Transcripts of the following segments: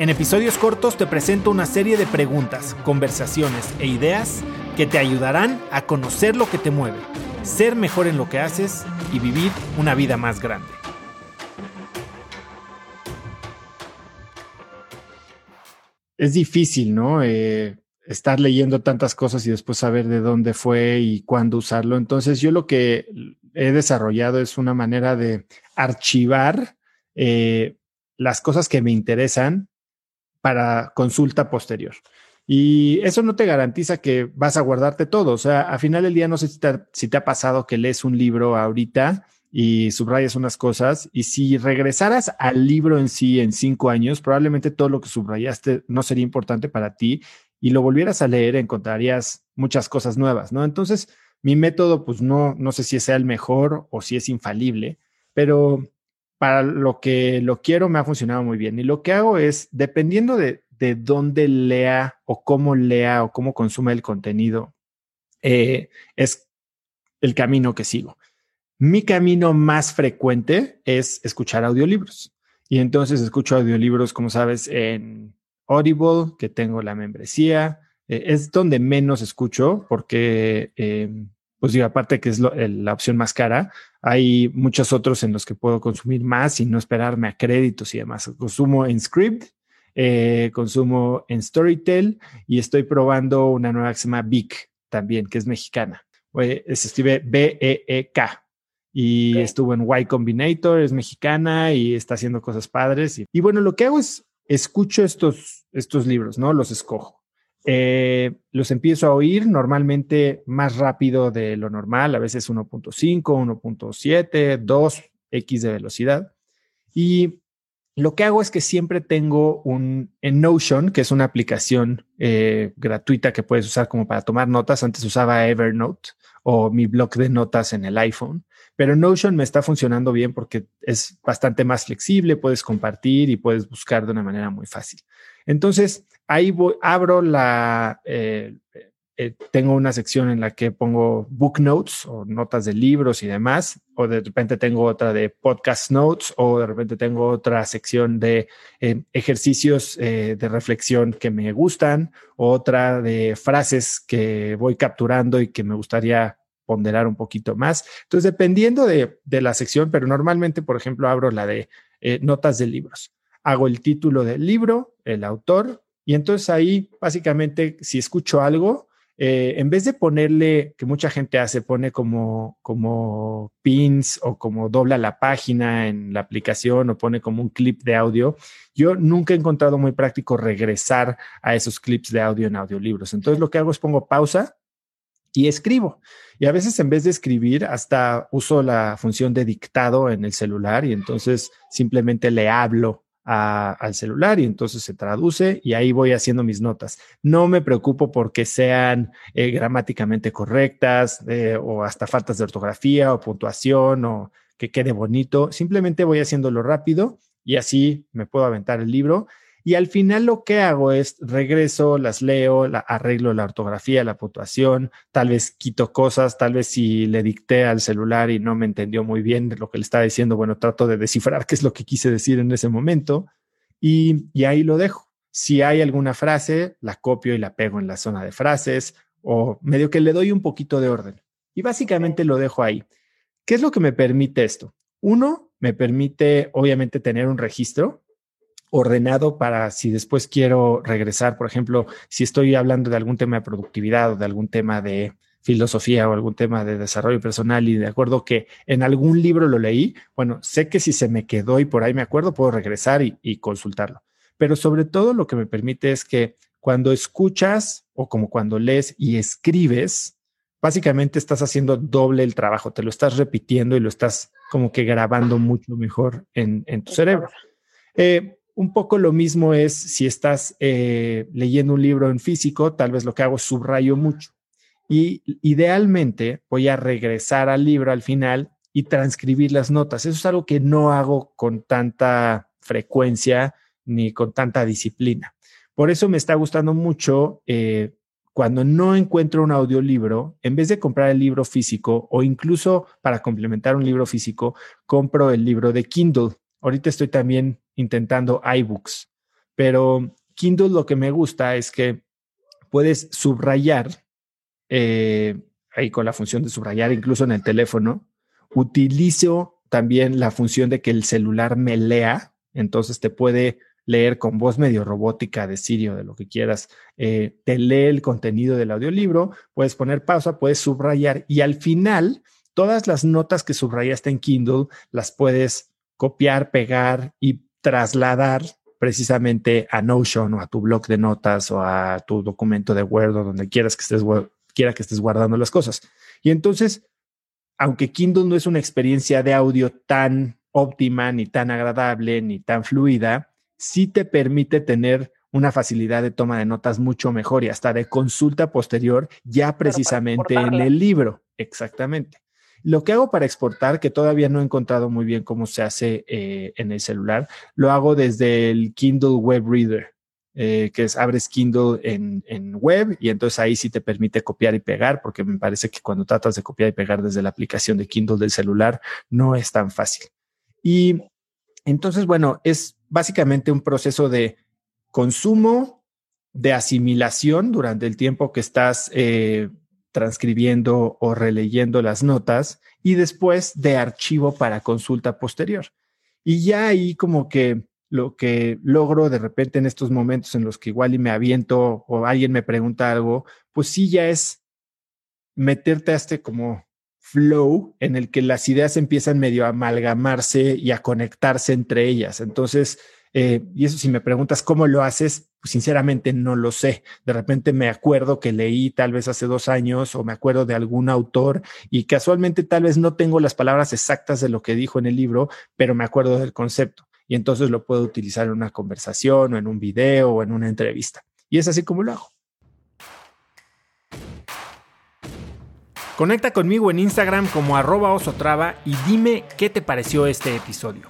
En episodios cortos te presento una serie de preguntas, conversaciones e ideas que te ayudarán a conocer lo que te mueve, ser mejor en lo que haces y vivir una vida más grande. Es difícil, ¿no? Eh, estar leyendo tantas cosas y después saber de dónde fue y cuándo usarlo. Entonces yo lo que he desarrollado es una manera de archivar eh, las cosas que me interesan para consulta posterior. Y eso no te garantiza que vas a guardarte todo. O sea, a final del día no sé si te, ha pasado que lees un libro ahorita y subrayas unas cosas y si regresaras al libro en sí en cinco años, probablemente todo lo que subrayaste no sería importante para ti y lo volvieras a leer, encontrarías muchas cosas nuevas, ¿no? Entonces, mi método, pues no, no sé si sea el mejor o si es infalible, pero para lo que lo quiero me ha funcionado muy bien. Y lo que hago es, dependiendo de, de dónde lea o cómo lea o cómo consume el contenido, eh, es el camino que sigo. Mi camino más frecuente es escuchar audiolibros. Y entonces escucho audiolibros, como sabes, en Audible, que tengo la membresía. Eh, es donde menos escucho porque eh, pues digo, aparte que es la opción más cara, hay muchos otros en los que puedo consumir más y no esperarme a créditos y demás. Consumo en Script, eh, consumo en Storytel y estoy probando una nueva que se llama Beek también, que es mexicana. Se escribe B-E-E-K y estuvo en Y Combinator, es mexicana y está haciendo cosas padres. Y, y bueno, lo que hago es escucho estos, estos libros, ¿no? Los escojo. Eh, los empiezo a oír normalmente más rápido de lo normal, a veces 1.5, 1.7, 2x de velocidad. Y lo que hago es que siempre tengo un en Notion, que es una aplicación eh, gratuita que puedes usar como para tomar notas. Antes usaba Evernote o mi blog de notas en el iPhone, pero Notion me está funcionando bien porque es bastante más flexible, puedes compartir y puedes buscar de una manera muy fácil. Entonces, ahí abro la, eh, eh, tengo una sección en la que pongo book notes o notas de libros y demás, o de repente tengo otra de podcast notes, o de repente tengo otra sección de eh, ejercicios de reflexión que me gustan, otra de frases que voy capturando y que me gustaría ponderar un poquito más. Entonces, dependiendo de, de la sección, pero normalmente, por ejemplo, abro la de notas de libros. Hago el título del libro, el autor, y entonces ahí, básicamente, si escucho algo, eh, en vez de ponerle, que mucha gente hace, pone como, como pins o como dobla la página en la aplicación o pone como un clip de audio, yo nunca he encontrado muy práctico regresar a esos clips de audio en audiolibros. Entonces lo que hago es pongo pausa y escribo. Y a veces en vez de escribir, hasta uso la función de dictado en el celular y entonces simplemente le hablo al celular y entonces se traduce y ahí voy haciendo mis notas. No me preocupo porque sean eh, gramáticamente correctas eh, o hasta faltas de ortografía o puntuación o que quede bonito. Simplemente voy haciéndolo rápido y así me puedo aventar el libro y al final lo que hago es regreso, las leo, arreglo la ortografía, la puntuación, tal vez quito cosas, tal vez si le dicté al celular y no me entendió muy bien lo que le estaba diciendo, bueno, trato de descifrar qué es lo que quise decir en ese momento y, y ahí lo dejo. Si hay alguna frase, la copio y la pego en la zona de frases o medio que le doy un poquito de orden. Y básicamente lo dejo ahí. ¿Qué es lo que me permite esto? Uno, me permite obviamente tener un registro ordenado para si después quiero regresar, por ejemplo, si estoy hablando de algún tema de productividad o de algún tema de filosofía o algún tema de desarrollo personal y de acuerdo que en algún libro lo leí, bueno, sé que si se me quedó y por ahí me acuerdo, puedo regresar y, y consultarlo. Pero sobre todo lo que me permite es que cuando escuchas o como cuando lees y escribes, básicamente estás haciendo doble el trabajo, te lo estás repitiendo y lo estás como que grabando mucho mejor en, en tu cerebro. Eh, un poco lo mismo es si estás eh, leyendo un libro en físico, tal vez lo que hago es subrayo mucho. Y idealmente voy a regresar al libro al final y transcribir las notas. Eso es algo que no hago con tanta frecuencia ni con tanta disciplina. Por eso me está gustando mucho eh, cuando no encuentro un audiolibro, en vez de comprar el libro físico o incluso para complementar un libro físico, compro el libro de Kindle. Ahorita estoy también intentando iBooks, pero Kindle lo que me gusta es que puedes subrayar, eh, ahí con la función de subrayar incluso en el teléfono, utilizo también la función de que el celular me lea, entonces te puede leer con voz medio robótica de Sirio, de lo que quieras, eh, te lee el contenido del audiolibro, puedes poner pausa, puedes subrayar y al final todas las notas que subrayaste en Kindle las puedes copiar, pegar y trasladar precisamente a Notion o a tu blog de notas o a tu documento de Word o donde quieras que estés, quiera que estés guardando las cosas. Y entonces, aunque Kindle no es una experiencia de audio tan óptima, ni tan agradable, ni tan fluida, sí te permite tener una facilidad de toma de notas mucho mejor y hasta de consulta posterior ya precisamente en el libro. Exactamente. Lo que hago para exportar, que todavía no he encontrado muy bien cómo se hace eh, en el celular, lo hago desde el Kindle Web Reader, eh, que es abres Kindle en, en, web y entonces ahí sí te permite copiar y pegar, porque me parece que cuando tratas de copiar y pegar desde la aplicación de Kindle del celular no es tan fácil. Y entonces, bueno, es básicamente un proceso de consumo, de asimilación durante el tiempo que estás eh, transcribiendo o releyendo las notas y después de archivo para consulta posterior. Y ya ahí como que lo que logro de repente en estos momentos en los que igual y me aviento o alguien me pregunta algo, pues sí ya es meterte a este como flow en el que las ideas empiezan medio a amalgamarse y a conectarse entre ellas. Entonces, eh, y eso si me preguntas cómo lo haces, pues sinceramente no lo sé. De repente me acuerdo que leí tal vez hace dos años o me acuerdo de algún autor y casualmente tal vez no tengo las palabras exactas de lo que dijo en el libro, pero me acuerdo del concepto y entonces lo puedo utilizar en una conversación o en un video o en una entrevista. Y es así como lo hago. Conecta conmigo en Instagram como arroba osotrava y dime qué te pareció este episodio.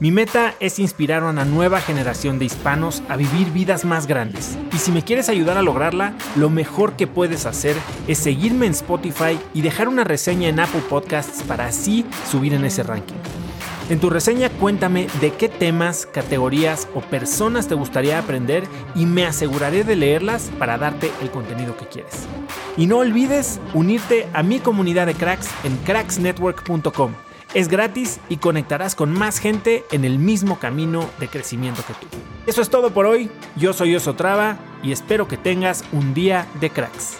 Mi meta es inspirar a una nueva generación de hispanos a vivir vidas más grandes. Y si me quieres ayudar a lograrla, lo mejor que puedes hacer es seguirme en Spotify y dejar una reseña en Apple Podcasts para así subir en ese ranking. En tu reseña cuéntame de qué temas, categorías o personas te gustaría aprender y me aseguraré de leerlas para darte el contenido que quieres. Y no olvides unirte a mi comunidad de cracks en cracksnetwork.com. Es gratis y conectarás con más gente en el mismo camino de crecimiento que tú. Eso es todo por hoy. Yo soy Oso Traba y espero que tengas un día de cracks.